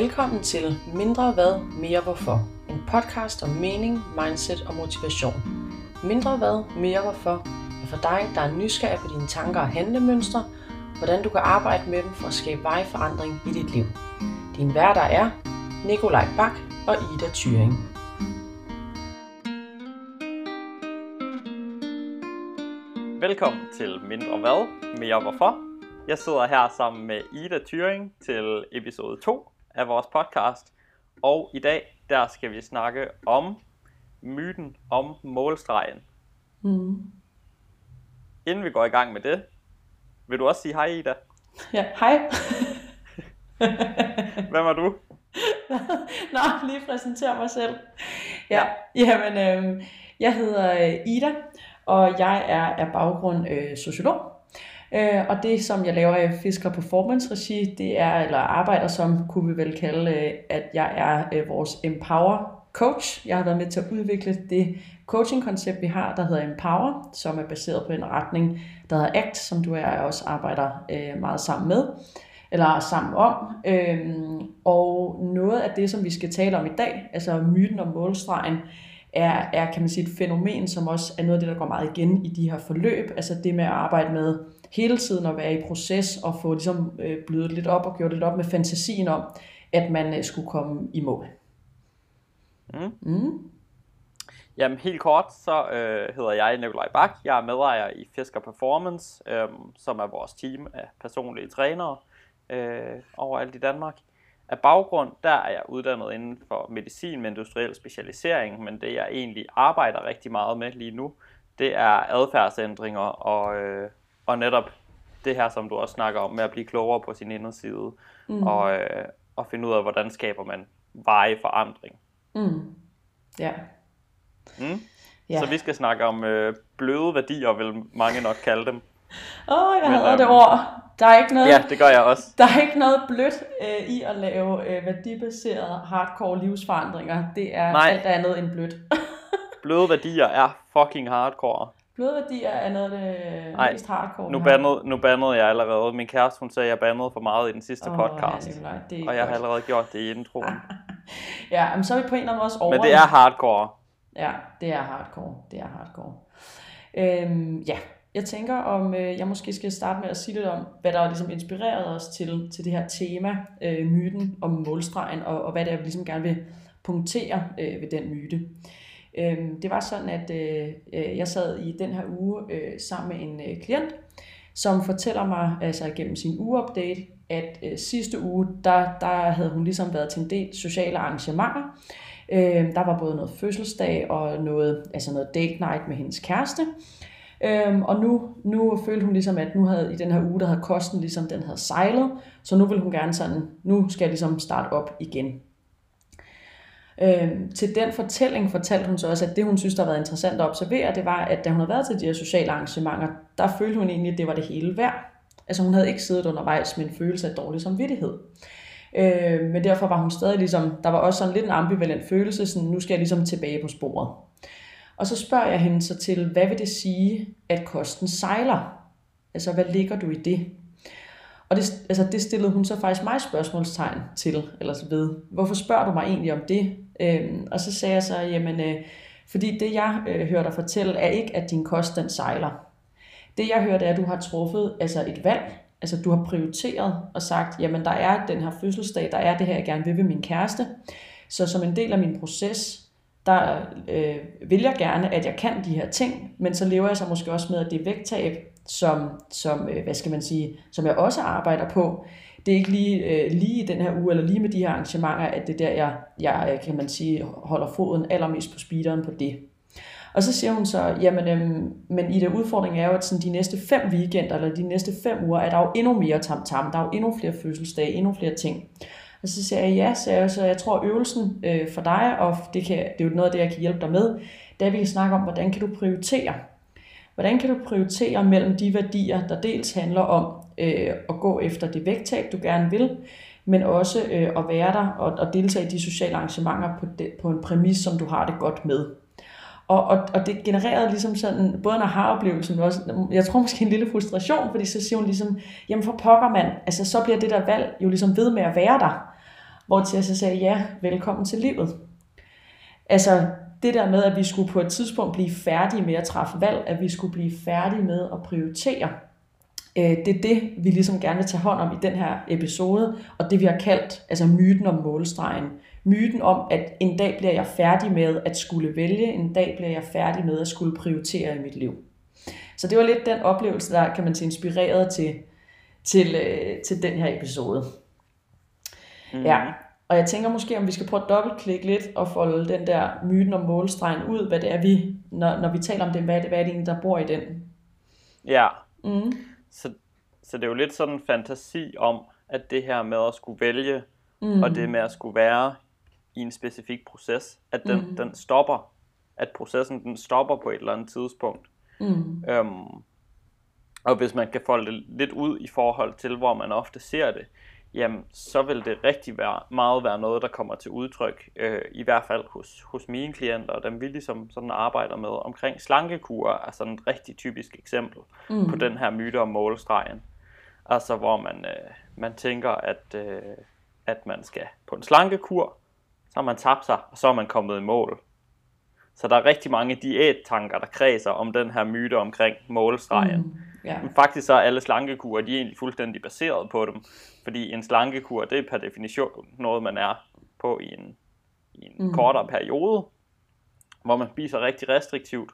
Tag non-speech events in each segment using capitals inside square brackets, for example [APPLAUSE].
Velkommen til Mindre Hvad, Mere Hvorfor. En podcast om mening, mindset og motivation. Mindre Hvad, Mere Hvorfor er for dig, der er nysgerrig på dine tanker og handlemønstre, hvordan du kan arbejde med dem for at skabe vejforandring i dit liv. Din værter er Nikolaj Bak og Ida Thyring. Velkommen til Mindre Hvad, Mere Hvorfor. Jeg sidder her sammen med Ida Thyring til episode 2 af vores podcast. Og i dag, der skal vi snakke om myten om målstregen. Mm. Inden vi går i gang med det, vil du også sige hej Ida? [LAUGHS] Ja, hej. [LAUGHS] Hvem er du? [LAUGHS] Nå, lige præsentere mig selv. Ja, jamen, øh, jeg hedder øh, Ida, og jeg er af baggrund øh, sociolog. Øh, og det, som jeg laver i Fisker Performance Regi, det er, eller arbejder som, kunne vi vel kalde, øh, at jeg er øh, vores Empower Coach. Jeg har været med til at udvikle det coaching-koncept, vi har, der hedder Empower, som er baseret på en retning, der hedder ACT, som du og jeg også arbejder øh, meget sammen med eller sammen om. Øhm, og noget af det, som vi skal tale om i dag, altså myten om målstregen, er, er kan man sige, et fænomen, som også er noget af det, der går meget igen i de her forløb. Altså det med at arbejde med hele tiden at være i proces og få ligesom, øh, blødet lidt op og gjort lidt op med fantasien om, at man øh, skulle komme i mål. Mm. Mm. Jamen helt kort, så øh, hedder jeg Nikolaj Bak. Jeg er medejer i Fisker Performance, øh, som er vores team af personlige trænere øh, overalt i Danmark. Af baggrund, der er jeg uddannet inden for medicin med industriel specialisering, men det jeg egentlig arbejder rigtig meget med lige nu, det er adfærdsændringer og, øh, og netop det her, som du også snakker om, med at blive klogere på sin inderside, mm. og, øh, og finde ud af, hvordan skaber man veje forandring. Mm. Ja. Mm? ja. Så vi skal snakke om øh, bløde værdier, vil mange nok kalde dem. Åh, oh, jeg hader øhm, det ord. Der er ikke noget, Ja, det gør jeg også. der er ikke noget blødt øh, i at lave øh, værdibaserede hardcore livsforandringer. Det er Nej. alt andet end blødt. [LAUGHS] Bløde værdier er fucking hardcore. Bløde værdier er noget af det Ej, mest hardcore. Nu har. bandede, nu bandede jeg allerede. Min kæreste, hun sagde, at jeg bandede for meget i den sidste Åh, podcast. ja, det er og jeg har godt. allerede gjort det i introen. [LAUGHS] Ja, men så er vi på en eller anden måde også over. Men det er hardcore. Ja, det er hardcore. Det er hardcore. Øhm, ja, jeg tænker, om øh, jeg måske skal starte med at sige lidt om, hvad der har ligesom inspireret os til, til det her tema, øh, myten om målstregen, og, og hvad det er, vi ligesom gerne vil punktere øh, ved den myte. Øhm, det var sådan, at øh, øh, jeg sad i den her uge øh, sammen med en øh, klient, som fortæller mig altså gennem sin ugeupdate, at øh, sidste uge, der, der havde hun ligesom været til en del sociale arrangementer. Øh, der var både noget fødselsdag og noget, altså noget date night med hendes kæreste. Øhm, og nu, nu følte hun ligesom, at nu havde i den her uge, der havde kosten ligesom, den havde sejlet, så nu vil hun gerne sådan, nu skal jeg ligesom starte op igen. Øh, til den fortælling fortalte hun så også, at det hun synes, der har været interessant at observere, det var, at da hun havde været til de her sociale arrangementer, der følte hun egentlig, at det var det hele værd. Altså hun havde ikke siddet undervejs med en følelse af dårlig samvittighed. Øh, men derfor var hun stadig ligesom, der var også sådan lidt en ambivalent følelse, sådan nu skal jeg ligesom tilbage på sporet. Og så spørger jeg hende så til, hvad vil det sige, at kosten sejler? Altså, hvad ligger du i det? Og det, altså, det stillede hun så faktisk mig spørgsmålstegn til, eller så ved. Hvorfor spørger du mig egentlig om det? Øhm, og så sagde jeg så, jamen, øh, fordi det jeg øh, hører dig fortælle, er ikke, at din kost den sejler. Det jeg hørte er, at du har truffet altså et valg, altså du har prioriteret og sagt, jamen der er den her fødselsdag, der er det her, jeg gerne vil ved min kæreste. Så som en del af min proces, der øh, vil jeg gerne, at jeg kan de her ting, men så lever jeg så måske også med, at det vægttab, som, som øh, hvad skal man sige, som jeg også arbejder på, det er ikke lige, øh, lige i den her uge, eller lige med de her arrangementer, at det er der, jeg, jeg øh, kan man sige, holder foden allermest på speederen på det. Og så siger hun så, jamen, øhm, men i det udfordring er jo, at sådan de næste fem weekender, eller de næste fem uger, er der jo endnu mere tam-tam, der er jo endnu flere fødselsdage, endnu flere ting. Og så siger jeg, ja, så jeg, så jeg tror øvelsen øh, for dig, og det, kan, det er jo noget af det, jeg kan hjælpe dig med, det er, at vi kan snakke om, hvordan kan du prioritere. Hvordan kan du prioritere mellem de værdier, der dels handler om øh, at gå efter det vægttab, du gerne vil, men også øh, at være der og, og deltage i de sociale arrangementer på, de, på en præmis, som du har det godt med. Og, og, og det genererede ligesom sådan, både en aha-oplevelse, men også, jeg tror måske en lille frustration, fordi så siger hun ligesom, jamen for pokker mand, altså så bliver det der valg jo ligesom ved med at være der. hvor til jeg så sagde, ja, velkommen til livet. Altså det der med, at vi skulle på et tidspunkt blive færdige med at træffe valg, at vi skulle blive færdige med at prioritere, det er det, vi ligesom gerne vil tage hånd om i den her episode, og det vi har kaldt altså myten om målstregen. Myten om, at en dag bliver jeg færdig med at skulle vælge, en dag bliver jeg færdig med at skulle prioritere i mit liv. Så det var lidt den oplevelse, der kan man sige inspireret til, til, øh, til den her episode. Mm. Ja, og jeg tænker måske, om vi skal prøve at dobbeltklikke lidt og folde den der myten om målstregen ud, hvad det er vi, når, når vi taler om det, hvad er det, hvad er det egentlig, der bor i den? Ja, mm. Så, så det er jo lidt sådan en fantasi om, at det her med at skulle vælge, mm. og det med at skulle være i en specifik proces, at den, mm. den stopper, at processen den stopper på et eller andet tidspunkt. Mm. Øhm, og hvis man kan folde det lidt ud i forhold til, hvor man ofte ser det, jamen så vil det rigtig være, meget være noget, der kommer til udtryk, øh, i hvert fald hos, hos mine klienter, og dem vi ligesom sådan arbejder med omkring slankekur, er sådan et rigtig typisk eksempel mm. på den her myte om målstregen. Altså hvor man, øh, man tænker, at, øh, at man skal på en slankekur, så har man tabt sig, og så er man kommet i mål. Så der er rigtig mange diættanker, der kredser om den her myte omkring målstregen. Mm. Yeah. Men faktisk så er alle slankekurer, de er egentlig fuldstændig baseret på dem. Fordi en slankekur, det er per definition noget, man er på i en, i en mm. kortere periode, hvor man spiser rigtig restriktivt,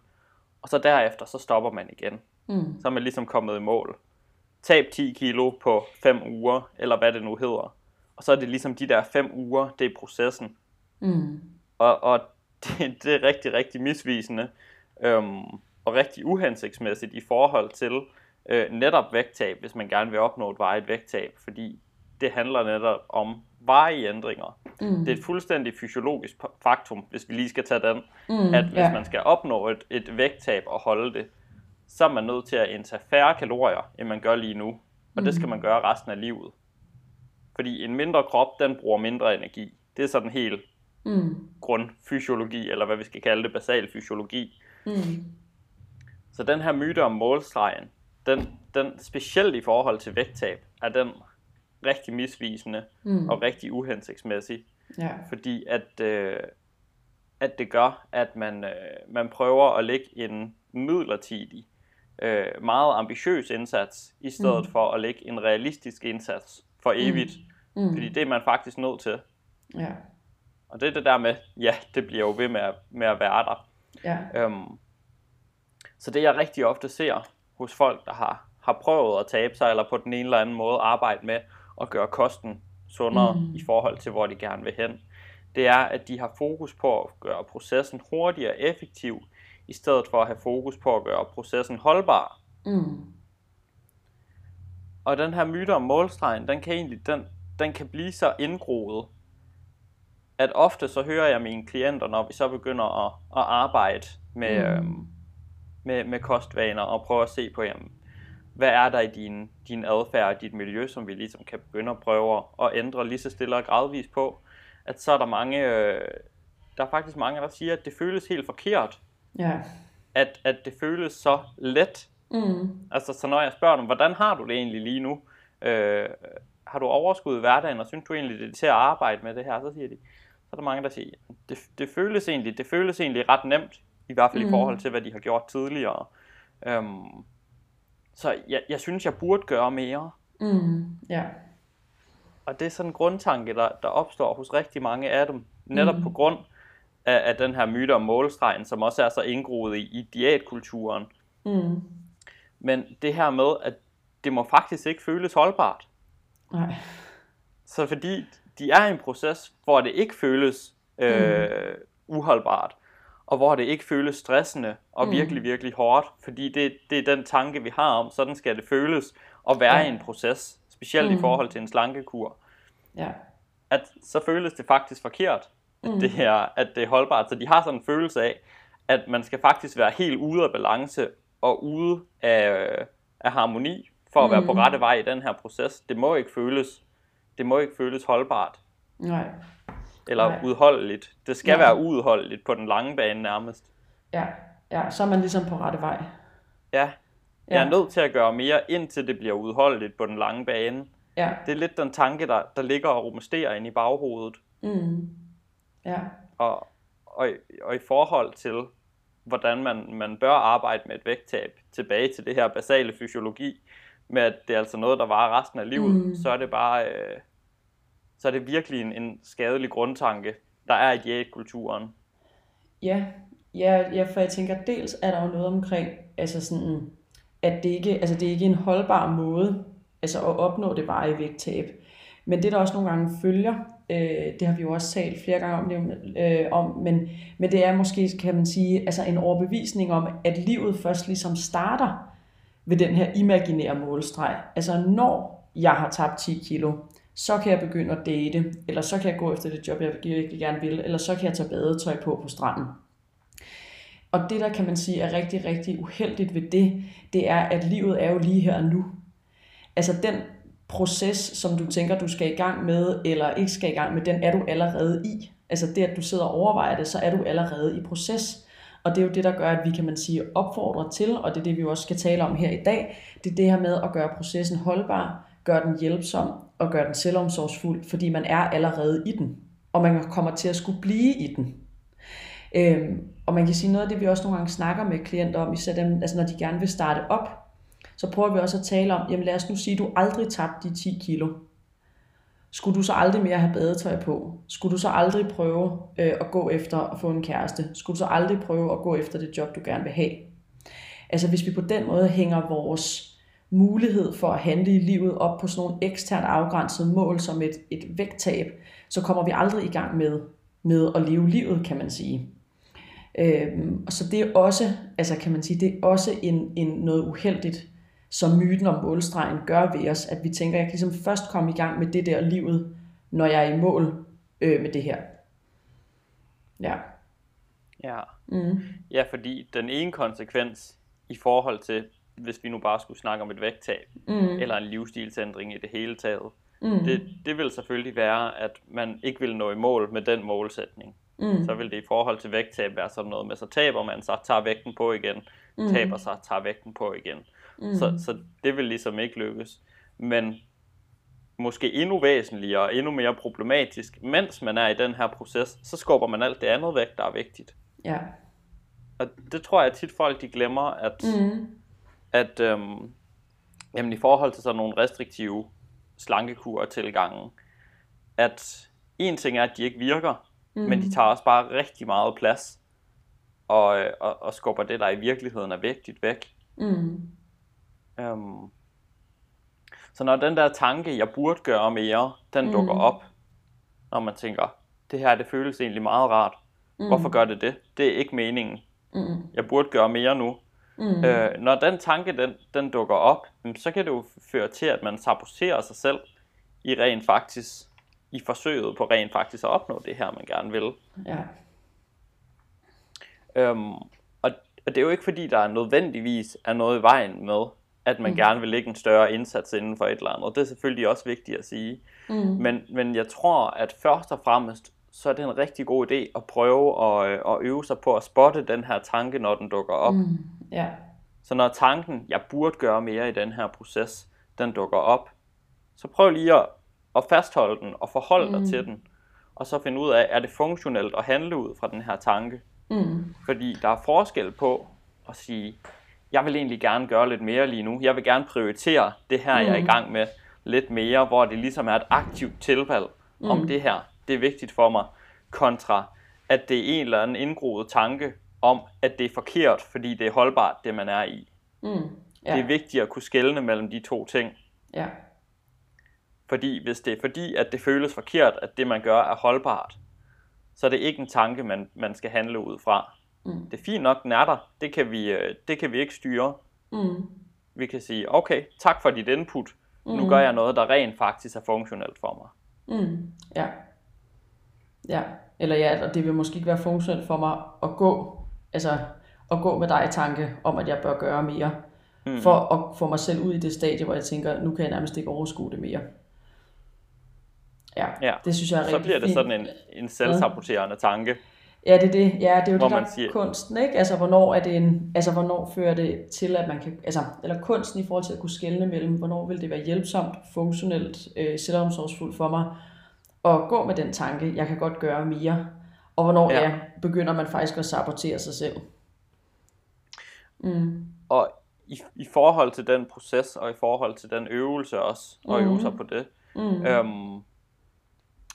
og så derefter, så stopper man igen. Mm. Så er man ligesom kommet i mål. Tab 10 kilo på 5 uger, eller hvad det nu hedder. Og så er det ligesom de der 5 uger, det er processen. Mm. Og, og [LAUGHS] det, det er rigtig, rigtig misvisende, øhm, og rigtig uhensigtsmæssigt i forhold til, øh, netop vægttab, hvis man gerne vil opnå et varigt vægttab, fordi det handler netop om varige ændringer. Mm. Det er et fuldstændig fysiologisk faktum, hvis vi lige skal tage den, mm, at hvis yeah. man skal opnå et, et vægttab og holde det, så er man nødt til at indtage færre kalorier, end man gør lige nu. Og mm. det skal man gøre resten af livet. Fordi en mindre krop, den bruger mindre energi. Det er sådan helt mm. grundfysiologi, eller hvad vi skal kalde det, basal fysiologi. Mm. Så den her myte om målstregen, den, den specielt i forhold til vægttab, er den rigtig misvisende mm. og rigtig uhensigtsmæssig. Ja. Fordi at, øh, at det gør, at man, øh, man prøver at lægge en midlertidig, øh, meget ambitiøs indsats, i stedet mm. for at lægge en realistisk indsats for evigt. Mm. Mm. Fordi det er man faktisk nødt til. Ja. Og det er det der med, ja, det bliver jo ved med at, med at være der. Ja. Øhm, så det jeg rigtig ofte ser, hos folk, der har, har prøvet at tabe sig, eller på den ene eller anden måde arbejde med at gøre kosten sundere mm. i forhold til, hvor de gerne vil hen, det er, at de har fokus på at gøre processen hurtigere og effektiv, i stedet for at have fokus på at gøre processen holdbar. Mm. Og den her myte om målstregen, den kan egentlig, den, den kan blive så indgroet, at ofte så hører jeg mine klienter, når vi så begynder at, at arbejde med, mm. øhm, med, med kostvaner og prøve at se på, jamen, hvad er der i din, din adfærd og dit miljø, som vi ligesom kan begynde at prøve at ændre lige så stille og gradvist på, at så er der mange, øh, der er faktisk mange, der siger, at det føles helt forkert. Ja. At, at det føles så let. Mm. Altså, så når jeg spørger dem, hvordan har du det egentlig lige nu? Øh, har du overskud i hverdagen, og synes du egentlig, det er til at arbejde med det her? Så siger de, er der mange, der siger, det, det føles egentlig, det føles egentlig ret nemt. I hvert fald mm. i forhold til, hvad de har gjort tidligere. Øhm, så jeg, jeg synes, jeg burde gøre mere. Mm. Ja. Og det er sådan en grundtanke, der, der opstår hos rigtig mange af dem. Netop mm. på grund af, af den her myte om målstregen, som også er så indgroet i, i diætkulturen. Mm. Men det her med, at det må faktisk ikke føles holdbart. Nej. Så fordi de er i en proces, hvor det ikke føles øh, mm. uholdbart, og hvor det ikke føles stressende og mm. virkelig, virkelig hårdt, fordi det, det er den tanke, vi har om, sådan skal det føles at være ja. i en proces, specielt mm. i forhold til en slankekur. Ja. At så føles det faktisk forkert, at, mm. det her, at det er holdbart. Så de har sådan en følelse af, at man skal faktisk være helt ude af balance og ude af, af harmoni for at mm. være på rette vej i den her proces. Det må ikke føles, det må ikke føles holdbart. Nej eller Nej. udholdeligt. Det skal ja. være udholdeligt på den lange bane nærmest. Ja, ja, så er man ligesom på rette vej. Ja, jeg ja. er nødt til at gøre mere, indtil det bliver udholdeligt på den lange bane. Ja. Det er lidt den tanke, der, der ligger og rumsterer inde i baghovedet. Mm. Ja. Og, og, og i forhold til, hvordan man, man bør arbejde med et vægttab, tilbage til det her basale fysiologi, med at det er altså noget, der varer resten af livet, mm. så er det bare, øh, så er det virkelig en, en skadelig grundtanke, der er i diætkulturen. Ja, ja, ja, for jeg tænker, dels er der jo noget omkring, altså sådan, at det ikke, altså det er ikke en holdbar måde, altså at opnå det varige vægttab. Men det der også nogle gange følger, øh, det har vi jo også talt flere gange om, øh, om men, men det er måske, kan man sige, altså en overbevisning om, at livet først ligesom starter ved den her imaginære målstreg. Altså når jeg har tabt 10 kilo, så kan jeg begynde at date, eller så kan jeg gå efter det job, jeg virkelig gerne vil, eller så kan jeg tage badetøj på på stranden. Og det, der kan man sige er rigtig, rigtig uheldigt ved det, det er, at livet er jo lige her og nu. Altså den proces, som du tænker, du skal i gang med, eller ikke skal i gang med, den er du allerede i. Altså det, at du sidder og overvejer det, så er du allerede i proces. Og det er jo det, der gør, at vi kan man sige opfordre til, og det er det, vi også skal tale om her i dag, det er det her med at gøre processen holdbar, gøre den hjælpsom og gøre den selvomsorgsfuld, fordi man er allerede i den, og man kommer til at skulle blive i den. Øhm, og man kan sige noget af det, vi også nogle gange snakker med klienter om, især dem, altså når de gerne vil starte op, så prøver vi også at tale om, jamen lad os nu sige, at du aldrig tabte de 10 kilo. Skulle du så aldrig mere have badetøj på? Skulle du så aldrig prøve øh, at gå efter at få en kæreste? Skulle du så aldrig prøve at gå efter det job, du gerne vil have? Altså hvis vi på den måde hænger vores mulighed for at handle i livet op på sådan nogle eksternt afgrænsede mål som et, et vægttab, så kommer vi aldrig i gang med, med at leve livet, kan man sige. Øhm, og så det er også, altså kan man sige, det er også en, en noget uheldigt, som myten om målstregen gør ved os, at vi tænker, at jeg kan ligesom først komme i gang med det der livet, når jeg er i mål øh, med det her. Ja. Ja. Mm. ja, fordi den ene konsekvens i forhold til, hvis vi nu bare skulle snakke om et vægttab, mm. eller en livsstilsændring i det hele taget, mm. det, det vil selvfølgelig være, at man ikke vil nå i mål med den målsætning. Mm. Så vil det i forhold til vægttab være sådan noget med, så taber man sig, tager vægten på igen, mm. taber sig, tager vægten på igen. Mm. Så, så det vil ligesom ikke lykkes. Men måske endnu væsentligere og endnu mere problematisk, mens man er i den her proces, så skubber man alt det andet væk, der er vigtigt. Ja. Og det tror jeg tit folk de glemmer, at, mm. at øhm, jamen, i forhold til sådan nogle restriktive slankekur tilgangen, at en ting er, at de ikke virker, mm. men de tager også bare rigtig meget plads, og, og, og skubber det, der i virkeligheden er vigtigt væk. Mm. Um, så når den der tanke, jeg burde gøre mere, den mm. dukker op, når man tænker, det her det føles egentlig meget rart. Mm. Hvorfor gør det det? Det er ikke meningen. Mm. Jeg burde gøre mere nu. Mm. Øh, når den tanke den, den dukker op, så kan det jo føre til, at man saboterer sig selv i rent faktisk i forsøget på rent faktisk at opnå det her, man gerne vil. Ja. Øhm, og, og det er jo ikke fordi, der nødvendigvis er noget i vejen med, at man mm. gerne vil lægge en større indsats inden for et eller andet. Det er selvfølgelig også vigtigt at sige. Mm. Men, men jeg tror, at først og fremmest, så er det en rigtig god idé at prøve at, at øve sig på at spotte den her tanke, når den dukker op. Mm. Yeah. Så når tanken, jeg burde gøre mere i den her proces, den dukker op, så prøv lige at, at fastholde den og forholde mm. dig til den. Og så finde ud af, er det funktionelt at handle ud fra den her tanke. Mm. Fordi der er forskel på at sige, jeg vil egentlig gerne gøre lidt mere lige nu. Jeg vil gerne prioritere det her, mm. jeg er i mm. gang med lidt mere, hvor det ligesom er et aktivt tilvalg mm. om det her. Det er vigtigt for mig, kontra at det er en eller anden indgroet tanke om, at det er forkert, fordi det er holdbart, det man er i. Mm. Ja. Det er vigtigt at kunne skelne mellem de to ting. Ja. Fordi hvis det er fordi, at det føles forkert, at det man gør er holdbart, så er det ikke en tanke, man, man skal handle ud fra. Mm. Det er fint nok, den er der. Det kan vi, øh, det kan vi ikke styre. Mm. Vi kan sige, okay, tak for dit input. Mm. Nu gør jeg noget, der rent faktisk er funktionelt for mig. Mm. Ja. Ja, eller ja, og det vil måske ikke være funktionelt for mig at gå, altså at gå med dig i tanke om, at jeg bør gøre mere, mm. for at få mig selv ud i det stadie, hvor jeg tænker, nu kan jeg nærmest ikke overskue det mere. Ja, ja. det synes jeg er Så bliver det fint. sådan en, en selvsaboterende tanke. Ja, det er det. Ja, det er jo Hvor det, der er siger- kunsten, ikke? Altså, hvornår er det en, altså, hvornår fører det til, at man kan, altså, eller kunsten i forhold til at kunne skelne mellem, hvornår vil det være hjælpsomt, funktionelt, øh, selvomsorgsfuldt for mig, at gå med den tanke, jeg kan godt gøre mere, og hvornår Ja. ja. Begynder man faktisk at sabotere sig selv. Mm. Og i, i forhold til den proces, og i forhold til den øvelse også, og øve Mhm. sig på det, Mm. øhm,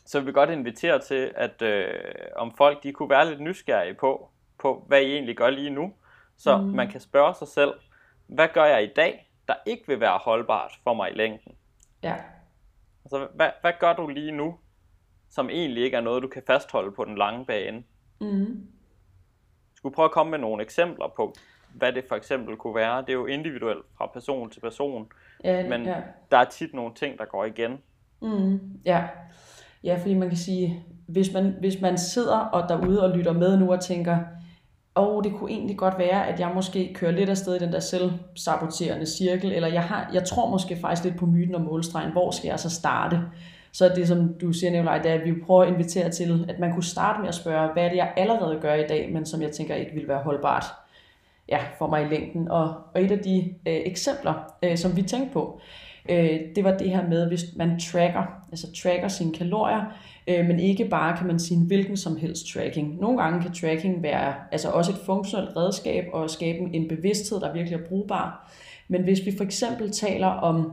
så vil vi godt invitere til, at øh, om folk de kunne være lidt nysgerrige på, på hvad I egentlig gør lige nu, så Mhm. man kan spørge sig selv, hvad gør jeg i dag, der ikke vil være holdbart for mig i længden? Ja. Altså, hvad, hvad gør du lige nu, som egentlig ikke er noget, du kan fastholde på den lange bane? Mm. Skulle prøve at komme med nogle eksempler på, hvad det for eksempel kunne være. Det er jo individuelt fra person til person, Ja, men ja. der er tit nogle ting, der går igen. Mm, ja ja, fordi man kan sige, hvis man, hvis man sidder og derude og lytter med nu og tænker, åh, oh, det kunne egentlig godt være, at jeg måske kører lidt afsted i den der selvsaboterende cirkel, eller jeg, har, jeg tror måske faktisk lidt på myten om målstregen, hvor skal jeg så starte? Så det, som du siger, Nicolaj, det er, at vi prøver at invitere til, at man kunne starte med at spørge, hvad er det, jeg allerede gør i dag, men som jeg tænker ikke vil være holdbart ja, for mig i længden. Og, og et af de øh, eksempler, øh, som vi tænkte på, øh, det var det her med, hvis man tracker, altså tracker sine kalorier, øh, men ikke bare kan man sige hvilken som helst tracking. Nogle gange kan tracking være altså også et funktionelt redskab og skabe en bevidsthed, der virkelig er brugbar. Men hvis vi for eksempel taler om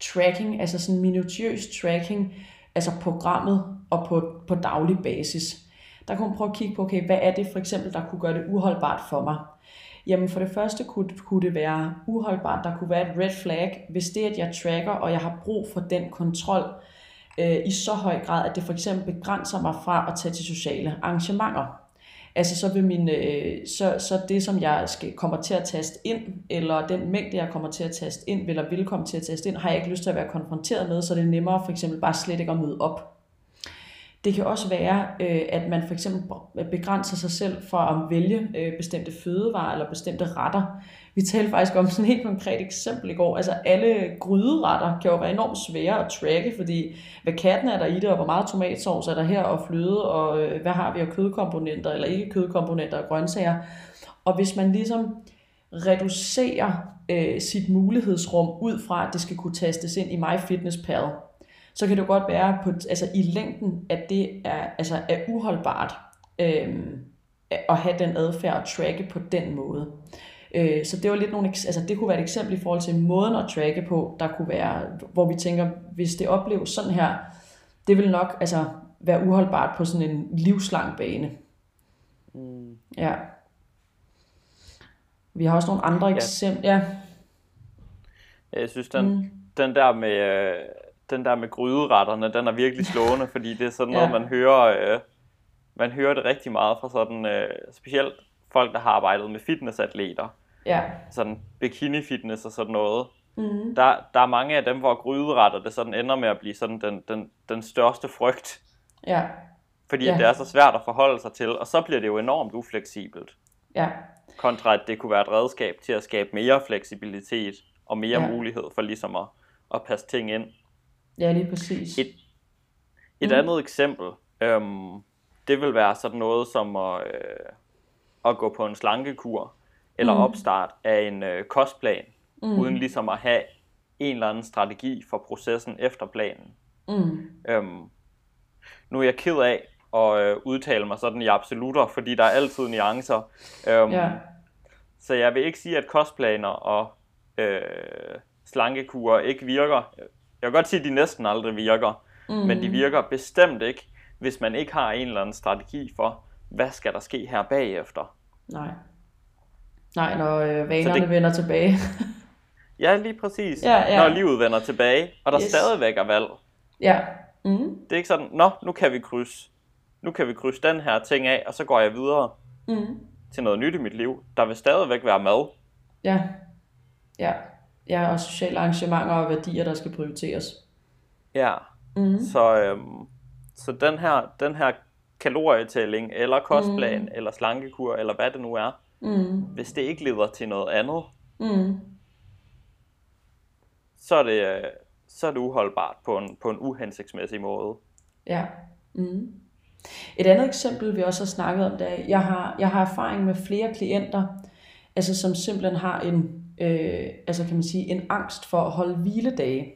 tracking, altså sådan minutiøs tracking, altså programmet og på, på daglig basis, der kunne man prøve at kigge på, okay, hvad er det for eksempel, der kunne gøre det uholdbart for mig? Jamen for det første kunne, kunne det være uholdbart, der kunne være et red flag, hvis det, at jeg tracker, og jeg har brug for den kontrol øh, i så høj grad, at det for eksempel begrænser mig fra at tage til sociale arrangementer. Altså så vil min, øh, så, så det, som jeg skal, kommer til at taste ind, eller den mængde, jeg kommer til at taste ind, eller vil komme til at taste ind, har jeg ikke lyst til at være konfronteret med, så det er nemmere for eksempel bare slet ikke at møde op. Det kan også være, øh, at man for eksempel begrænser sig selv for at vælge øh, bestemte fødevarer eller bestemte retter. Vi talte faktisk om sådan et helt konkret eksempel i går. Altså alle gryderetter kan jo være enormt svære at tracke, fordi hvad katten er der i det, og hvor meget tomatsovs er der her, og fløde, og øh, hvad har vi af kødkomponenter, eller ikke kødkomponenter og grøntsager. Og hvis man ligesom reducerer øh, sit mulighedsrum ud fra, at det skal kunne tastes ind i MyFitnessPal, så kan det jo godt være på, altså i længden, at det er, altså er uholdbart øhm, at have den adfærd at tracke på den måde. Øh, så det var lidt nogle, altså det kunne være et eksempel i forhold til måden at tracke på, der kunne være, hvor vi tænker, hvis det opleves sådan her, det vil nok altså være uholdbart på sådan en livslang bane. Mm. Ja. Vi har også nogle andre Ja. eksempler. Ja. Jeg synes, den, mm. den der med... Den der med gryderetterne, den er virkelig slående, [LAUGHS] fordi det er sådan noget, Ja. man hører, øh, man hører det rigtig meget fra sådan, øh, specielt folk, der har arbejdet med fitnessatleter, Ja. sådan bikini-fitness og sådan noget. Mm. Der, der er mange af dem, hvor gryderetter, det sådan ender med at blive sådan den, den, den største frygt, Ja. fordi Ja. det er så svært at forholde sig til, og så bliver det jo enormt ufleksibelt, Ja. kontra at det kunne være et redskab til at skabe mere fleksibilitet og mere ja. mulighed for ligesom at, at passe ting ind. Ja, lige præcis. Et, et Mm. andet eksempel, øhm, det vil være sådan noget som at, øh, at gå på en slankekur, eller Mm. opstart af en øh, kostplan, mm. uden ligesom at have en eller anden strategi for processen efter planen. Mm. Øhm, nu er jeg ked af at øh, udtale mig sådan i absolutter, fordi der er altid nuancer. Øhm, Ja. Så jeg vil ikke sige, at kostplaner og øh, slankekurer ikke virker. Jeg vil godt sige, at de næsten aldrig virker, Mm. men de virker bestemt ikke, hvis man ikke har en eller anden strategi for, hvad skal der ske her bagefter. Nej. Nej, når øh, vanerne det... vender tilbage. [LAUGHS] Ja, lige præcis. Ja, ja. Når livet vender tilbage, og der yes. stadigvæk er valg. ja. Mm. Det er ikke sådan, nå, nu kan vi krydse, nu kan vi krydse den her ting af, og så går jeg videre Mm. til noget nyt i mit liv. Der vil stadigvæk være mad. Ja. Ja. Ja, og sociale arrangementer og værdier, der skal prioriteres. Ja. Mm. Så, øhm, så den her, den her kalorietælling, eller kostplan, mm. eller slankekur, eller hvad det nu er, Mm. hvis det ikke leder til noget andet, Mm. så er det, øh, så er det uholdbart på en, på en uhensigtsmæssig måde. Ja. Mm. Et andet eksempel, vi også har snakket om, det er, jeg har, jeg har erfaring med flere klienter, altså som simpelthen har en, øh, altså kan man sige, en angst for at holde hviledage.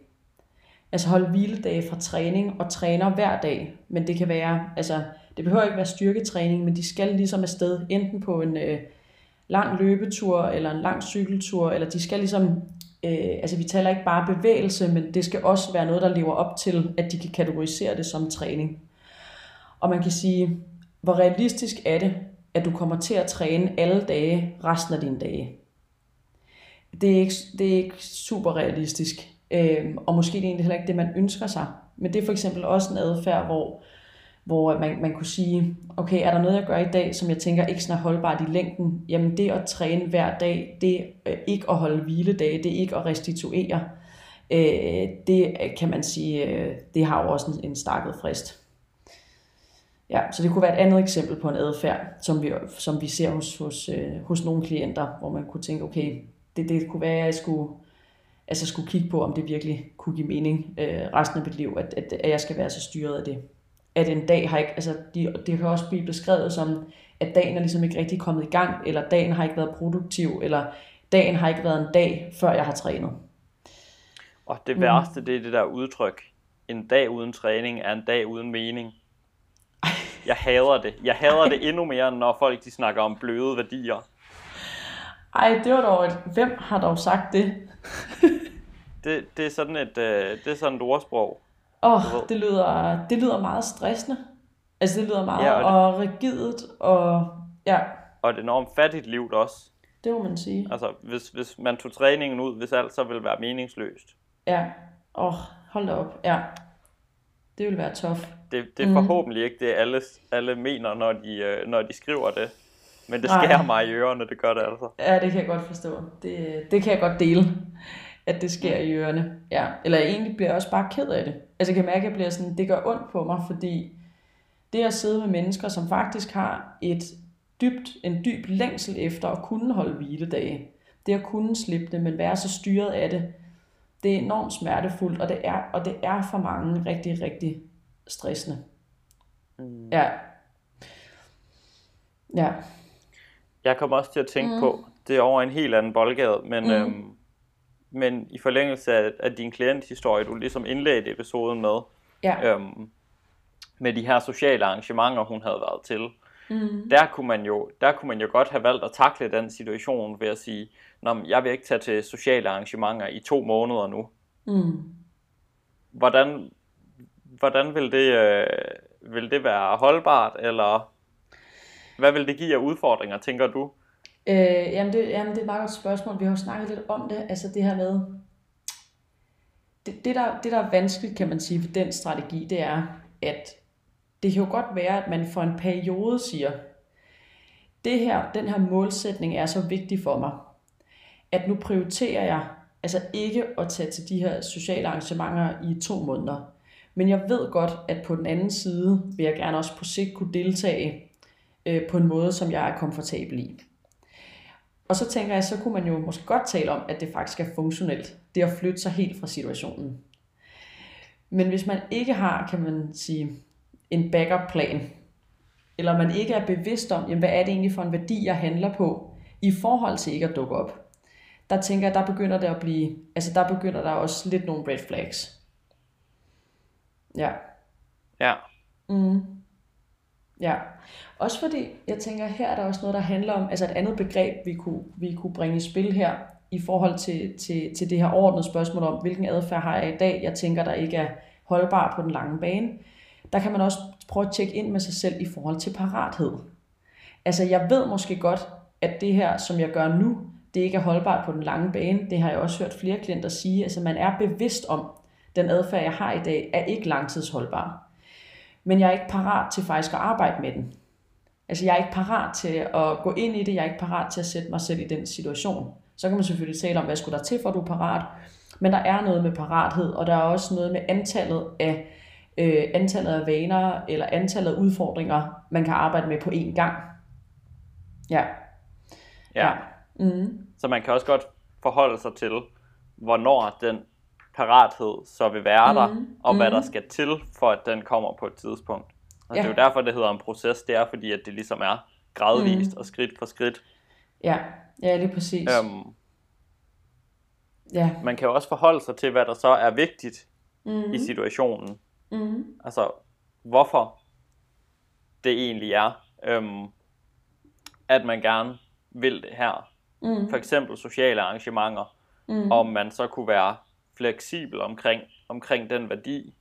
Altså holde hviledage fra træning og træner hver dag. Men det kan være, altså det behøver ikke være styrketræning, men de skal ligesom afsted enten på en øh, lang løbetur eller en lang cykeltur, eller de skal ligesom, øh, altså vi taler ikke bare bevægelse, men det skal også være noget, der lever op til, at de kan kategorisere det som træning. Og man kan sige, hvor realistisk er det, at du kommer til at træne alle dage resten af dine dage. Det er ikke, det er ikke super realistisk, øh, og måske det er egentlig heller ikke det, man ønsker sig. Men det er for eksempel også en adfærd, hvor, hvor man, man kunne sige, okay, er der noget, jeg gør i dag, som jeg tænker ikke sådan er holdbart i længden? Jamen det at træne hver dag, det er ikke at holde hviledage, det er ikke at restituere. Øh, det kan man sige, øh, det har jo også en, en stakket frist. Ja, så det kunne være et andet eksempel på en adfærd, som vi, som vi ser hos, hos, øh, hos nogle klienter, hvor man kunne tænke, okay, det, det kunne være, at jeg skulle, altså skulle kigge på, om det virkelig kunne give mening øh, resten af mit liv, at, at, at jeg skal være så styret af det. At en dag har ikke, altså de, det kan også blive beskrevet som, at dagen er ligesom ikke rigtig kommet i gang, eller dagen har ikke været produktiv, eller dagen har ikke været en dag, før jeg har trænet. Og det værste, mm. det er det der udtryk, en dag uden træning er en dag uden mening. Jeg hader det. Jeg hader det endnu mere, når folk de snakker om bløde værdier. Ej, det var dog et... Hvem har dog sagt det? [LAUGHS] det, det er sådan et, øh, det er sådan et ordsprog. Åh, oh, det lyder, det lyder meget stressende. Altså, det lyder meget ja, og, det, og rigidt, og ja. Og et enormt fattigt liv også. Det må man sige. Altså, hvis, hvis man tog træningen ud, hvis alt så ville være meningsløst. Ja, åh, oh, hold da op, ja. Det vil være tof. Det, det er mm. forhåbentlig ikke det, alle, alle mener, når de, øh, når de skriver det. Men det skærer Nej. mig i ørerne, det gør det altså. Ja, det kan jeg godt forstå. Det, det kan jeg godt dele, at det sker i ørerne. Ja. Eller egentlig bliver jeg også bare ked af det. Altså jeg kan mærke, at jeg bliver sådan, det gør ondt på mig, fordi det at sidde med mennesker, som faktisk har et dybt, en dyb længsel efter at kunne holde hviledage, det at kunne slippe det, men være så styret af det, det er enormt smertefuldt, og det er, og det er for mange rigtig, rigtig stressende. Mm. Ja. Ja. Jeg kommer også til at tænke mm. på, det er over en helt anden boldgade, men, mm. øhm, men i forlængelse af, af din klienthistorie, du ligesom indledte episoden med, ja. øhm, med de her sociale arrangementer, hun havde været til, mm. der, kunne man jo, der kunne man jo godt have valgt at takle den situation ved at sige, Nå, jeg vil ikke tage til sociale arrangementer i to måneder nu. Mm. Hvordan, hvordan vil det, øh, vil det være holdbart, eller hvad vil det give af udfordringer, tænker du? Øh, jamen, det, jamen, det er et meget godt spørgsmål. Vi har jo snakket lidt om det, altså det her med, det, det, der, det der er vanskeligt, kan man sige, for den strategi, det er, at det kan jo godt være, at man for en periode siger, det her, den her målsætning er så vigtig for mig, at nu prioriterer jeg altså ikke at tage til de her sociale arrangementer i to måneder. Men jeg ved godt, at på den anden side vil jeg gerne også på sigt kunne deltage øh, på en måde, som jeg er komfortabel i. Og så tænker jeg, så kunne man jo måske godt tale om, at det faktisk er funktionelt. Det at flytte sig helt fra situationen. Men hvis man ikke har, kan man sige, en backup plan, eller man ikke er bevidst om, jamen, hvad er det egentlig for en værdi, jeg handler på, i forhold til ikke at dukke op, der tænker jeg, der begynder det at blive, altså der begynder der også lidt nogle red flags. Ja. Ja. Mm. Ja, også fordi jeg tænker, her er der også noget, der handler om, altså et andet begreb, vi kunne, vi kunne bringe i spil her, i forhold til, til, til det her ordnede spørgsmål om, hvilken adfærd har jeg i dag, jeg tænker, der ikke er holdbar på den lange bane. Der kan man også prøve at tjekke ind med sig selv i forhold til parathed. Altså jeg ved måske godt, at det her, som jeg gør nu, det ikke er holdbart på den lange bane. Det har jeg også hørt flere klienter sige. Altså man er bevidst om, den adfærd, jeg har i dag, er ikke langtidsholdbar. Men jeg er ikke parat til faktisk at arbejde med den. Altså jeg er ikke parat til at gå ind i det, jeg er ikke parat til at sætte mig selv i den situation. Så kan man selvfølgelig tale om, hvad skulle der til, for at du er parat. Men der er noget med parathed, og der er også noget med antallet af, øh, antallet af vaner, eller antallet af udfordringer, man kan arbejde med på én gang. Ja. Ja. ja. Mm. Så man kan også godt forholde sig til, hvornår den parathed så vil være der, mm. og hvad mm. der skal til, for at den kommer på et tidspunkt. Og ja. det er jo derfor, det hedder en proces. Det er fordi, at det ligesom er gradvist mm. og skridt for skridt. Ja, ja lige præcis. Øhm, ja. Man kan jo også forholde sig til, hvad der så er vigtigt mm. i situationen. Mm. Altså, hvorfor det egentlig er, øhm, at man gerne vil det her. Mm. For eksempel sociale arrangementer. Mm. Om man så kunne være fleksibel omkring, omkring den værdi.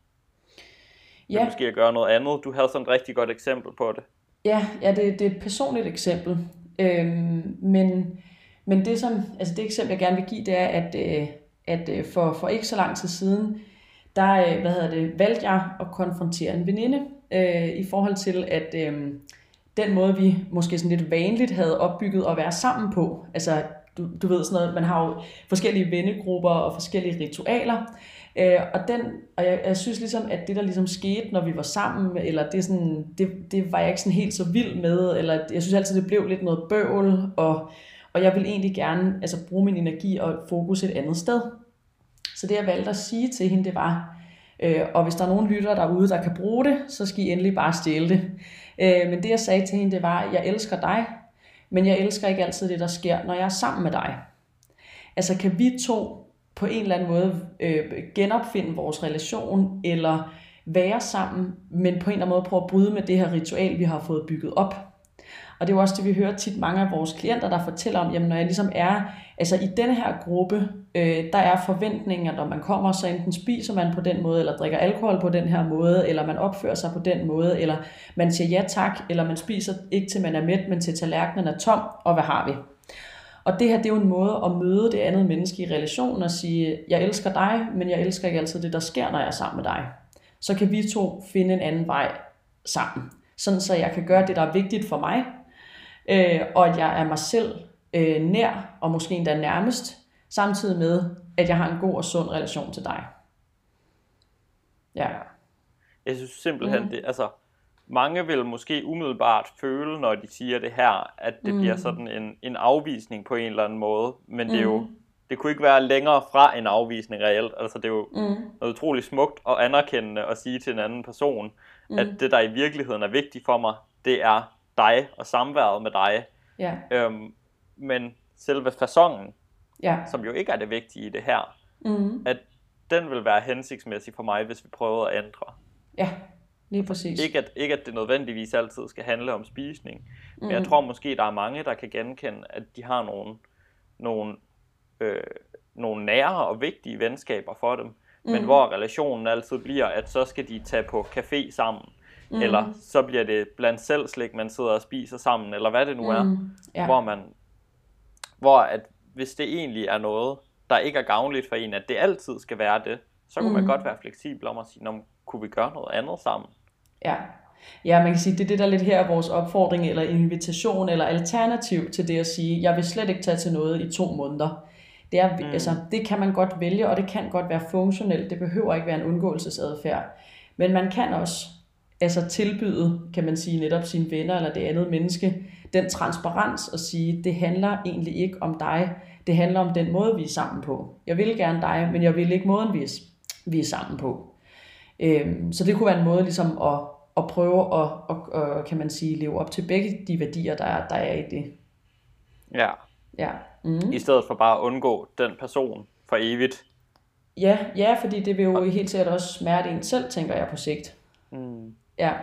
Ja. Måske at gøre noget andet. Du havde sådan et rigtig godt eksempel på det. Ja, ja det, det er et personligt eksempel. Øhm, men, men det, som, altså det eksempel, jeg gerne vil give, det er, at, øh, at øh, for, for ikke så lang tid siden, der øh, hvad hedder det, valgte jeg at konfrontere en veninde øh, i forhold til, at øh, den måde, vi måske sådan lidt vanligt havde opbygget at være sammen på, altså du, du ved sådan noget, man har jo forskellige vennegrupper og forskellige ritualer, øh, og, den, og jeg, jeg synes ligesom, at det der ligesom skete, når vi var sammen, eller det, sådan, det, det var jeg ikke sådan helt så vild med, eller jeg synes altid, det blev lidt noget bøvl, og, og jeg vil egentlig gerne altså, bruge min energi og fokus et andet sted. Så det jeg valgte at sige til hende, det var, øh, og hvis der er nogen lytter derude, der kan bruge det, så skal I endelig bare stjæle det. Øh, men det jeg sagde til hende, det var, jeg elsker dig, men jeg elsker ikke altid det, der sker, når jeg er sammen med dig. Altså kan vi to på en eller anden måde øh, genopfinde vores relation, eller være sammen, men på en eller anden måde prøve at bryde med det her ritual, vi har fået bygget op. Og det er jo også det, vi hører tit mange af vores klienter, der fortæller om, jamen når jeg ligesom er, altså i denne her gruppe, øh, der er forventninger, når man kommer, så enten spiser man på den måde, eller drikker alkohol på den her måde, eller man opfører sig på den måde, eller man siger ja tak, eller man spiser ikke til man er mæt, men til tallerkenen er tom, og hvad har vi? Og det her, det er jo en måde at møde det andet menneske i relationen og sige, jeg elsker dig, men jeg elsker ikke altid det, der sker, når jeg er sammen med dig. Så kan vi to finde en anden vej sammen. Sådan så jeg kan gøre det, der er vigtigt for mig, øh, og at jeg er mig selv øh, nær, og måske endda nærmest, samtidig med, at jeg har en god og sund relation til dig. Ja. Jeg synes simpelthen, mm. det, altså, mange vil måske umiddelbart føle, når de siger det her, at det mm. bliver sådan en, en afvisning på en eller anden måde, men mm. det er jo, mm. det kunne ikke være længere fra en afvisning reelt. Altså det er jo mm. noget utroligt smukt og anerkendende at sige til en anden person, mm. at det der i virkeligheden er vigtigt for mig, det er dig og samværet med dig. Ja. Øhm, men selve fasongen, ja. som jo ikke er det vigtige i det her, mm. at den vil være hensigtsmæssig for mig, hvis vi prøver at ændre. Ja, lige præcis. Ikke at, ikke at det nødvendigvis altid skal handle om spisning, mm. men jeg mm. tror måske, der er mange, der kan genkende, at de har nogle, nogle, øh, nogle nære og vigtige venskaber for dem, mm. men hvor relationen altid bliver, at så skal de tage på café sammen, mm. eller så bliver det blandt selv slik, man sidder og spiser sammen, eller hvad det nu er, mm. ja. hvor man, hvor at hvis det egentlig er noget, der ikke er gavnligt for en, at det altid skal være det, så kunne mm. man godt være fleksibel om at sige, Nå, kunne vi gøre noget andet sammen? Ja. Ja, man kan sige, det er det, der lidt her er vores opfordring, eller invitation, eller alternativ til det at sige, jeg vil slet ikke tage til noget i to måneder. Det, er, mm. altså, det kan man godt vælge, og det kan godt være funktionelt. Det behøver ikke være en undgåelsesadfærd. Men man kan også altså tilbyde, kan man sige, netop sine venner eller det andet menneske, den transparens og sige, det handler egentlig ikke om dig, det handler om den måde, vi er sammen på. Jeg vil gerne dig, men jeg vil ikke måden, vi er, vi er sammen på. Øhm, så det kunne være en måde ligesom at, at prøve at, at, at, kan man sige, leve op til begge de værdier, der er, der er i det. Ja. ja. Mm. I stedet for bare at undgå den person for evigt. Ja, ja fordi det vil jo helt sikkert også smerte en selv, tænker jeg på sigt. Mm. Ja.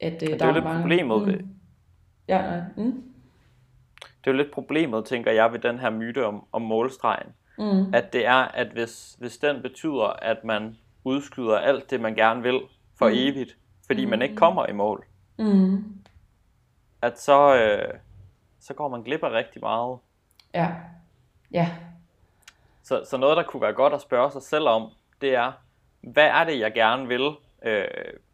At, øh, det er jo lidt mange... problemet mm. ved... Ja, nej. Mm. Det er jo lidt problemet, tænker jeg, ved den her myte om, om målstregen. Mm. At det er, at hvis, hvis den betyder, at man udskyder alt det, man gerne vil for mm. evigt, fordi mm. man ikke kommer i mål, mm. at så, øh, så går man glip af rigtig meget. Ja. Ja. Så, så noget, der kunne være godt at spørge sig selv om, det er, hvad er det, jeg gerne vil, øh,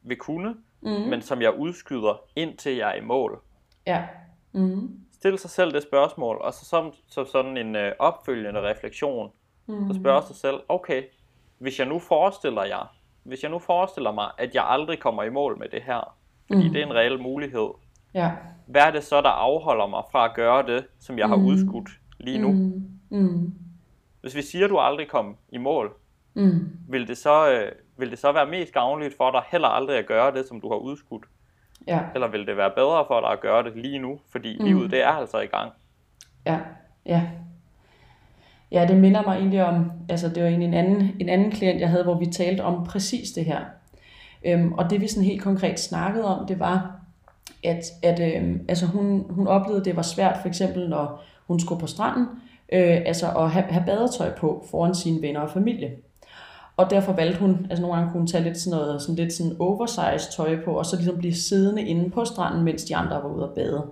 vil kunne, mm. men som jeg udskyder, indtil jeg er i mål? Ja. Mm. Stil sig selv det spørgsmål, og så som, så sådan en øh, opfølgende refleksion, mm. så spørg sig selv, okay, hvis jeg nu forestiller jer, hvis jeg nu forestiller mig, at jeg aldrig kommer i mål med det her, fordi mm. det er en reel mulighed, ja. hvad er det så, der afholder mig fra at gøre det, som jeg mm. har udskudt lige nu? Mm. Mm. Hvis vi siger, at du aldrig kom i mål, mm. vil, det så, øh, vil det så være mest gavnligt for dig heller aldrig at gøre det, som du har udskudt? Ja. Eller vil det være bedre for dig at gøre det lige nu? Fordi mm. livet, det er altså i gang. Ja, ja. Ja, det minder mig egentlig om, altså det var egentlig en anden, en anden klient, jeg havde, hvor vi talte om præcis det her. Øhm, og det vi sådan helt konkret snakkede om, det var, at, at øhm, altså hun, hun oplevede, at det var svært, for eksempel når hun skulle på stranden, øh, altså at have, have badetøj på foran sine venner og familie. Og derfor valgte hun, altså nogle gange kunne hun tage lidt sådan noget, sådan lidt sådan oversized tøj på, og så ligesom blive siddende inde på stranden, mens de andre var ude at bade.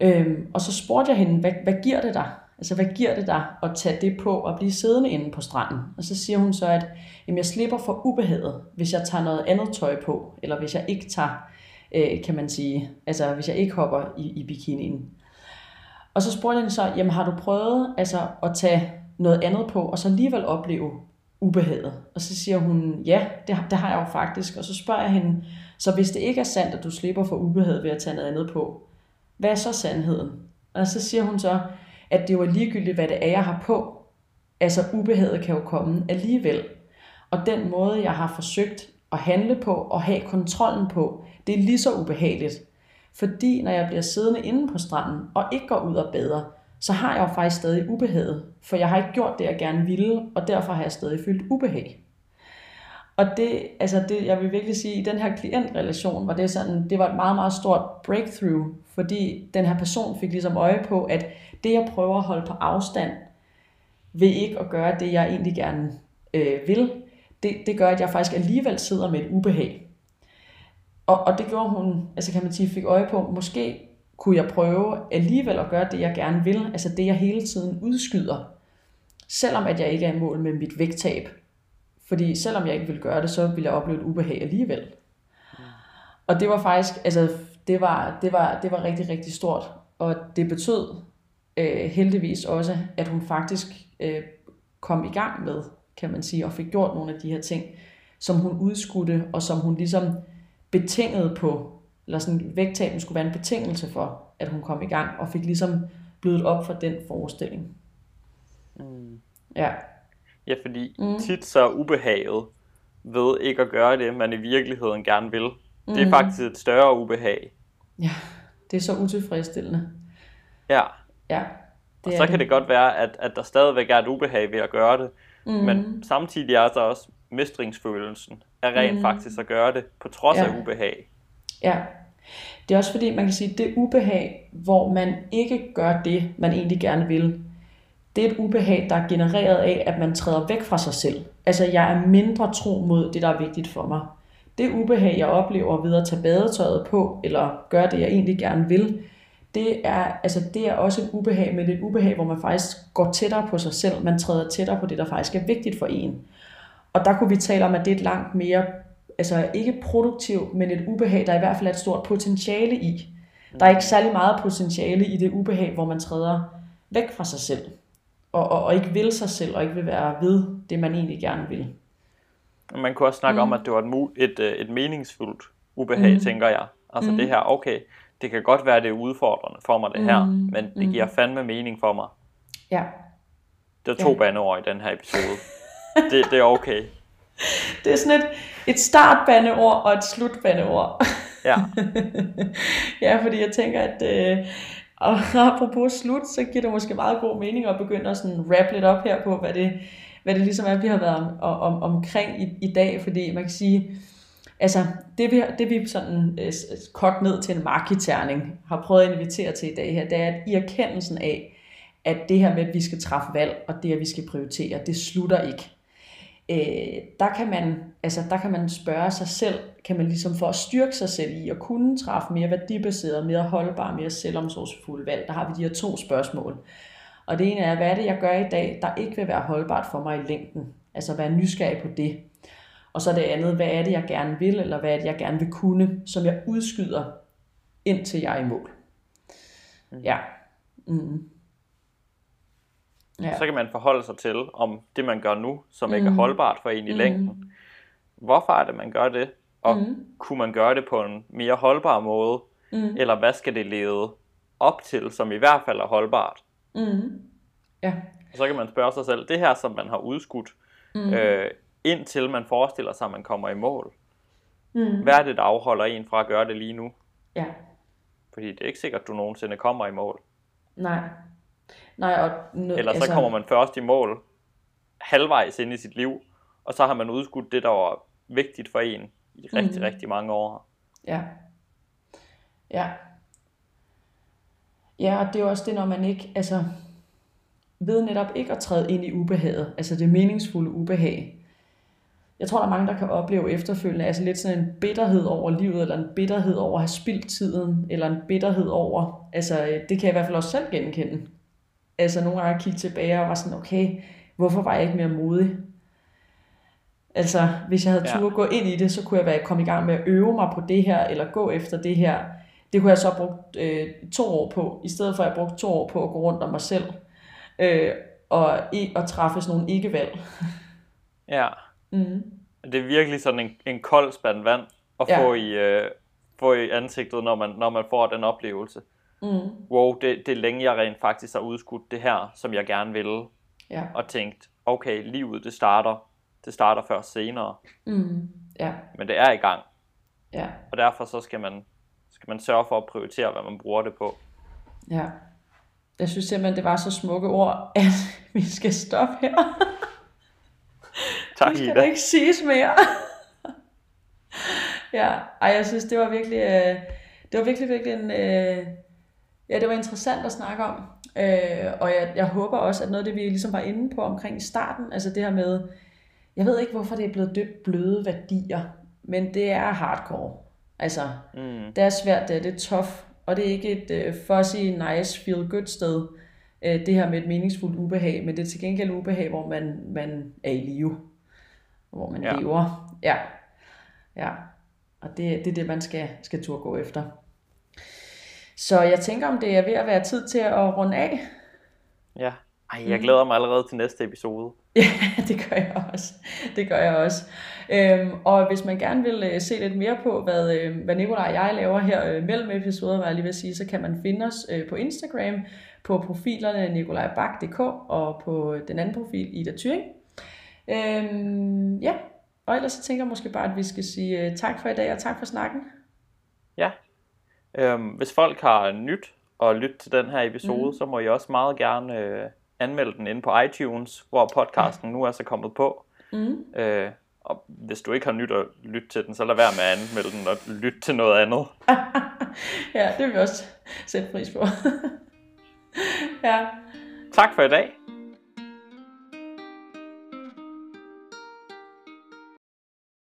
Øhm, og så spurgte jeg hende, hvad, hvad giver det dig? Altså, hvad giver det dig at tage det på og blive siddende inde på stranden? Og så siger hun så, at jamen, jeg slipper for ubehaget, hvis jeg tager noget andet tøj på, eller hvis jeg ikke tager, øh, kan man sige, altså hvis jeg ikke hopper i, i bikinien. Og så spurgte jeg hende så, jamen har du prøvet altså, at tage noget andet på, og så alligevel opleve ubehaget? Og så siger hun, ja, det, det har jeg jo faktisk. Og så spørger jeg hende, så hvis det ikke er sandt, at du slipper for ubehaget ved at tage noget andet på, hvad er så sandheden? Og så siger hun så, at det var ligegyldigt, hvad det er, jeg har på. Altså ubehaget kan jo komme alligevel. Og den måde, jeg har forsøgt at handle på og have kontrollen på, det er lige så ubehageligt. Fordi når jeg bliver siddende inde på stranden og ikke går ud og bader, så har jeg jo faktisk stadig ubehaget. For jeg har ikke gjort det, jeg gerne ville, og derfor har jeg stadig følt ubehag. Og det, altså det, jeg vil virkelig sige, i den her klientrelation, var det sådan, det var et meget, meget stort breakthrough, fordi den her person fik ligesom øje på, at det, jeg prøver at holde på afstand, ved ikke at gøre det, jeg egentlig gerne øh, vil, det, det gør, at jeg faktisk alligevel sidder med et ubehag. Og, og det gjorde hun, altså kan man sige, fik øje på, måske kunne jeg prøve alligevel at gøre det, jeg gerne vil, altså det, jeg hele tiden udskyder, selvom at jeg ikke er i mål med mit vægttab. Fordi selvom jeg ikke vil gøre det, så vil jeg opleve et ubehag alligevel. Og det var faktisk, altså det var, det var, det var rigtig, rigtig stort. Og det betød øh, heldigvis også, at hun faktisk øh, kom i gang med, kan man sige, og fik gjort nogle af de her ting, som hun udskudte, og som hun ligesom betingede på, eller sådan vægttaben skulle være en betingelse for, at hun kom i gang, og fik ligesom blødt op for den forestilling. Mm. Ja. Ja, fordi mm. tit så er ubehaget ved ikke at gøre det, man i virkeligheden gerne vil. Mm. Det er mm. faktisk et større ubehag. Ja, det er så utilfredsstillende. Ja. Ja. Det og så det. kan det godt være, at, at der stadigvæk er et ubehag ved at gøre det. Mm. Men samtidig er der også mestringsfølelsen af rent mm. faktisk at gøre det, på trods ja. af ubehag. Ja. Det er også fordi, man kan sige, at det ubehag, hvor man ikke gør det, man egentlig gerne vil, det er et ubehag, der er genereret af, at man træder væk fra sig selv. Altså, jeg er mindre tro mod det, der er vigtigt for mig. Det ubehag, jeg oplever ved at tage badetøjet på, eller gøre det, jeg egentlig gerne vil, det er, altså, det er også et ubehag, men det er et ubehag, hvor man faktisk går tættere på sig selv. Man træder tættere på det, der faktisk er vigtigt for en. Og der kunne vi tale om, at det er et langt mere, altså ikke produktivt, men et ubehag, der i hvert fald er et stort potentiale i. Der er ikke særlig meget potentiale i det ubehag, hvor man træder væk fra sig selv og, og, og ikke vil sig selv, og ikke vil være ved det, man egentlig gerne vil. Man kunne også snakke mm. om, at det var et, et, øh, et meningsfuldt ubehag, mm. tænker jeg. Altså mm. det her, okay, det kan godt være, det er udfordrende for mig det her, mm. men det mm. giver fandme mening for mig. Ja. Det er to ja. bandeord i den her episode. det, det er okay. [LAUGHS] Det er sådan et, et startbandeord og et slutbandeord. Ja. [LAUGHS] ja, fordi jeg tænker, at, øh, og [LAUGHS] apropos slut, så giver det måske meget god mening at begynde at sådan wrap lidt op her på, hvad det, hvad det ligesom er, vi har været om, om, omkring i, i dag, fordi man kan sige, altså det vi, det vi sådan øh, kogt ned til en markiterning, har prøvet at invitere til i dag her, det er, at i erkendelsen af, at det her med, at vi skal træffe valg, og det, at vi skal prioritere, det slutter ikke øh, der, kan man, altså, der kan man spørge sig selv, kan man ligesom for at styrke sig selv i at kunne træffe mere værdibaseret, mere holdbare, mere selvomsorgsfulde valg, der har vi de her to spørgsmål. Og det ene er, hvad er det, jeg gør i dag, der ikke vil være holdbart for mig i længden? Altså være nysgerrig på det. Og så det andet, hvad er det, jeg gerne vil, eller hvad er det, jeg gerne vil kunne, som jeg udskyder, indtil jeg er i mål. Mm. Ja. Mm. Ja. Så kan man forholde sig til, om det man gør nu, som mm. ikke er mm. holdbart for en i mm. længden, hvorfor er det, man gør det? Og mm. kunne man gøre det på en mere holdbar måde? Mm. Eller hvad skal det lede op til, som i hvert fald er holdbart? Mm. Ja. Og så kan man spørge sig selv, det her, som man har udskudt, mm. øh, indtil man forestiller sig, at man kommer i mål. Mm. Hvad er det, der afholder en fra at gøre det lige nu? Ja, Fordi det er ikke sikkert, at du nogensinde kommer i mål. nej. Nej, og nø- Eller så kommer man først i mål halvvejs ind i sit liv, og så har man udskudt det, der var vigtigt for en i rigtig, Mhm. rigtig mange år. Ja. Ja. Ja, og det er også det, når man ikke, altså, ved netop ikke at træde ind i ubehaget, altså det meningsfulde ubehag. Jeg tror, der er mange, der kan opleve efterfølgende, altså lidt sådan en bitterhed over livet, eller en bitterhed over at have spildt tiden, eller en bitterhed over, altså øh, det kan jeg i hvert fald også selv genkende. Altså nogle gange kigge tilbage og var sådan, okay, hvorfor var jeg ikke mere modig? Altså, hvis jeg havde Ja. ja. turde gå ind i det, så kunne jeg være kommet i gang med at øve mig på det her, eller gå efter det her. Det kunne jeg så have brugt øh, to år på, i stedet for at jeg brugte to år på at gå rundt om mig selv, øh, og, i, og træffe sådan nogle ikke-valg. Ja, Mm. det er virkelig sådan en, en kold spand vand at Ja. få, i, øh, få i ansigtet, når man, når man får den oplevelse. Mm. Wow, det, det er længe, jeg rent faktisk har udskudt det her, som jeg gerne ville, Ja. og tænkt, okay, livet det starter, det starter først senere, Mm. Ja. men det er i gang, Ja. og derfor så skal man, skal man sørge for at prioritere, hvad man bruger det på. Ja. Jeg synes simpelthen, det var så smukke ord, [LAUGHS] at vi skal stoppe her. Tak, Det skal Ida. der ikke siges mere. ja, ej, jeg synes, det var virkelig, øh, det var virkelig, virkelig en, øh, ja, det var interessant at snakke om. Øh, og jeg, jeg håber også, at noget af det, vi ligesom var inde på omkring i starten, altså det her med, jeg ved ikke, hvorfor det er blevet døbt bløde værdier, men det er hardcore. Altså, Mm, det er svært, det er, det er tough, og det er ikke et øh, fuzzy, nice, feel good sted, øh, det her med et meningsfuldt ubehag, men det er til gengæld ubehag, hvor man, man er i live, hvor man Ja. lever. Ja, ja. Og det, det er det, man skal, skal turde gå efter. Så jeg tænker, om det er ved at være tid til at runde af. ja. Ej, jeg glæder mig allerede til næste episode. [LAUGHS] Ja, det gør jeg også. Det gør jeg også. Øhm, og hvis man gerne vil øh, se lidt mere på, hvad, øh, hvad Nicolaj og jeg laver her øh, mellem episoder, hvad jeg lige vil sige, så kan man finde os øh, på Instagram, på profilerne nikolajbak.dk og på den anden profil Ida Thyring. Øhm, ja, og ellers så tænker jeg måske bare, at vi skal sige øh, tak for i dag, og tak for snakken. Ja. Øhm, hvis folk har nyt at lytte til den her episode, mm. så må I også meget gerne øh, anmelde den inde på iTunes, hvor podcasten nu er så kommet på. Mm. Øh, og hvis du ikke har nyt at lytte til den, så lad være med at anmelde den og lytte til noget andet. [LAUGHS] ja, det vil vi også sætte pris på. [LAUGHS] ja, Tak for i dag.